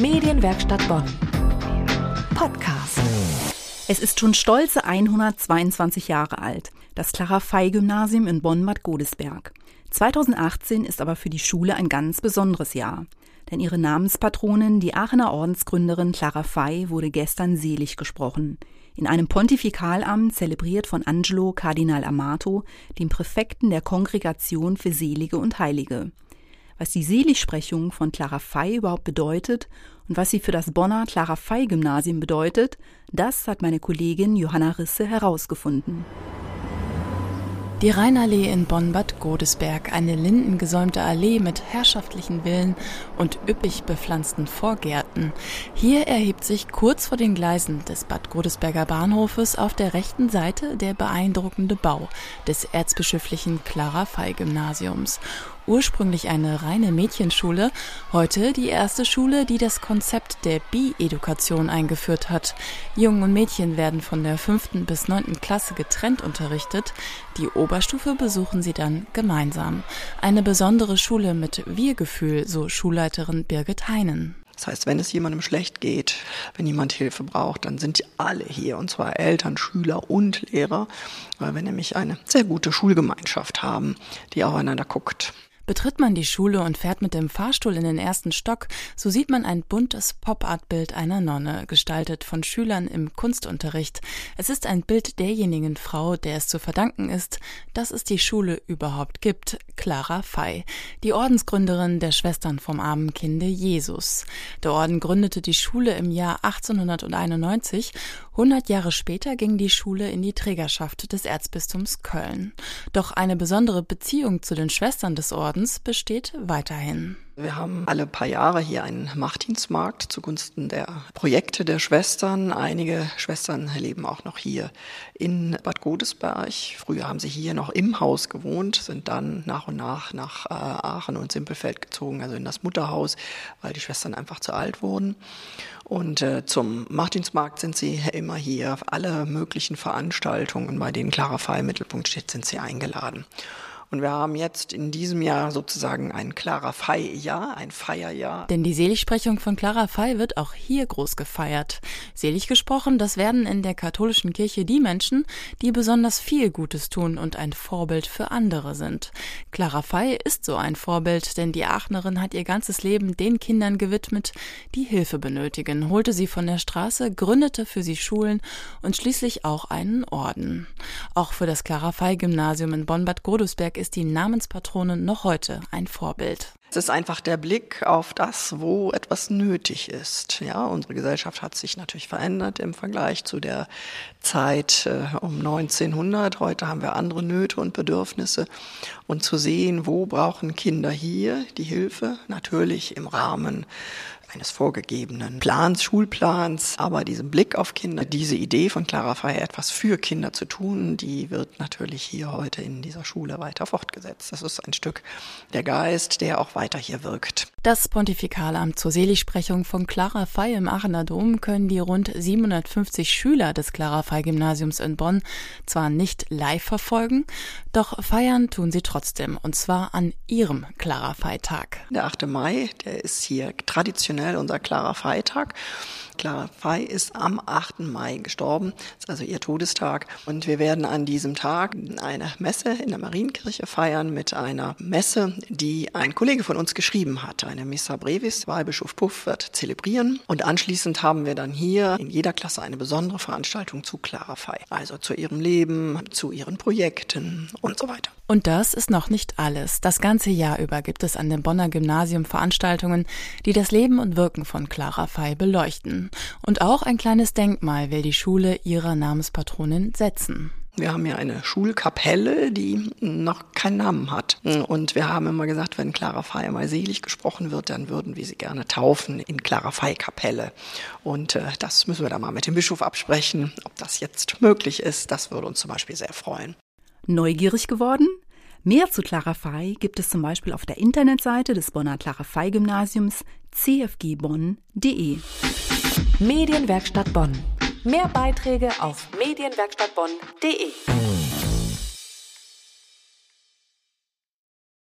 Medienwerkstatt Bonn. Podcast. Es ist schon stolze 122 Jahre alt, das Clara Fey Gymnasium in Bonn-Bad Godesberg. 2018 ist aber für die Schule ein ganz besonderes Jahr. Denn ihre Namenspatronin, die Aachener Ordensgründerin Clara Fey, wurde gestern selig gesprochen. In einem Pontifikalamt zelebriert von Angelo Kardinal Amato, dem Präfekten der Kongregation für Selige und Heilige. Was die Seligsprechung von Clara Fey überhaupt bedeutet und was sie für das Bonner Clara Fey Gymnasium bedeutet, das hat meine Kollegin Johanna Risse herausgefunden. Die Rheinallee in Bonn-Bad Godesberg, eine lindengesäumte Allee mit herrschaftlichen Villen und üppig bepflanzten Vorgärten. Hier erhebt sich kurz vor den Gleisen des Bad Godesberger Bahnhofes auf der rechten Seite der beeindruckende Bau des erzbischöflichen Clara Fey Gymnasiums ursprünglich eine reine Mädchenschule, heute die erste Schule, die das Konzept der Bi-Edukation eingeführt hat. Jungen und Mädchen werden von der fünften bis neunten Klasse getrennt unterrichtet. Die Oberstufe besuchen sie dann gemeinsam. Eine besondere Schule mit Wir-Gefühl, so Schulleiterin Birgit Heinen. Das heißt, wenn es jemandem schlecht geht, wenn jemand Hilfe braucht, dann sind alle hier, und zwar Eltern, Schüler und Lehrer, weil wir nämlich eine sehr gute Schulgemeinschaft haben, die aufeinander guckt. Betritt man die Schule und fährt mit dem Fahrstuhl in den ersten Stock, so sieht man ein buntes Pop-Art-Bild einer Nonne, gestaltet von Schülern im Kunstunterricht. Es ist ein Bild derjenigen Frau, der es zu verdanken ist, dass es die Schule überhaupt gibt, Clara Fey, die Ordensgründerin der Schwestern vom armen Kinde Jesus. Der Orden gründete die Schule im Jahr 1891. 100 Jahre später ging die Schule in die Trägerschaft des Erzbistums Köln. Doch eine besondere Beziehung zu den Schwestern des Ordens Ordens besteht weiterhin. Wir haben alle paar Jahre hier einen Machtdienstmarkt zugunsten der Projekte der Schwestern. Einige Schwestern leben auch noch hier in Bad Godesberg. Früher haben sie hier noch im Haus gewohnt, sind dann nach und nach nach äh, Aachen und Simpelfeld gezogen, also in das Mutterhaus, weil die Schwestern einfach zu alt wurden. Und äh, zum Machtdienstmarkt sind sie immer hier. Alle möglichen Veranstaltungen, bei denen Clara Fall im Mittelpunkt steht, sind sie eingeladen. Und wir haben jetzt in diesem Jahr sozusagen ein Clara Fei-Jahr, ein Feierjahr. Denn die Seligsprechung von Clara Fei wird auch hier groß gefeiert. Selig gesprochen, das werden in der katholischen Kirche die Menschen, die besonders viel Gutes tun und ein Vorbild für andere sind. Clara Fei ist so ein Vorbild, denn die Aachenerin hat ihr ganzes Leben den Kindern gewidmet, die Hilfe benötigen, holte sie von der Straße, gründete für sie Schulen und schließlich auch einen Orden. Auch für das Clara Fei Gymnasium in Bonn-Bad Godesberg ist die Namenspatrone noch heute ein Vorbild. Es ist einfach der Blick auf das, wo etwas nötig ist. Ja, unsere Gesellschaft hat sich natürlich verändert im Vergleich zu der Zeit äh, um 1900. Heute haben wir andere Nöte und Bedürfnisse. Und zu sehen, wo brauchen Kinder hier die Hilfe? Natürlich im Rahmen eines vorgegebenen Plans, Schulplans, aber diesen Blick auf Kinder, diese Idee von Clara Fey, etwas für Kinder zu tun, die wird natürlich hier heute in dieser Schule weiter fortgesetzt. Das ist ein Stück der Geist, der auch weiter hier wirkt. Das Pontifikalamt zur Seligsprechung von Clara Fey im Aachener Dom können die rund 750 Schüler des Clara Fey Gymnasiums in Bonn zwar nicht live verfolgen, doch feiern tun sie trotzdem, und zwar an ihrem Clara Fey Tag. Der 8. Mai, der ist hier traditionell traditionell unser Clara Fey-Tag. Clara Fey ist am 8. Mai gestorben, das ist also ihr Todestag. Und wir werden an diesem Tag eine Messe in der Marienkirche feiern mit einer Messe, die ein Kollege von uns geschrieben hat. Eine Missa Brevis, Weihbischof Puff wird zelebrieren. Und anschließend haben wir dann hier in jeder Klasse eine besondere Veranstaltung zu Clara Fey. Also zu ihrem Leben, zu ihren Projekten und so weiter. Und das ist noch nicht alles. Das ganze Jahr über gibt es an dem Bonner Gymnasium Veranstaltungen, die das Leben und Wirken von Clara Fey beleuchten. Und auch ein kleines Denkmal will die Schule ihrer Namenspatronin setzen. Wir haben ja eine Schulkapelle, die noch keinen Namen hat. Und wir haben immer gesagt, wenn Clara Fey mal selig gesprochen wird, dann würden wir sie gerne taufen in Clara Fey Kapelle. Und äh, das müssen wir da mal mit dem Bischof absprechen, ob das jetzt möglich ist. Das würde uns zum Beispiel sehr freuen. Neugierig geworden? Mehr zu Clara Fey gibt es zum Beispiel auf der Internetseite des Bonner Clara Fey Gymnasiums cfgbonn.de. Medienwerkstatt Bonn. Mehr Beiträge auf medienwerkstattbonn.de.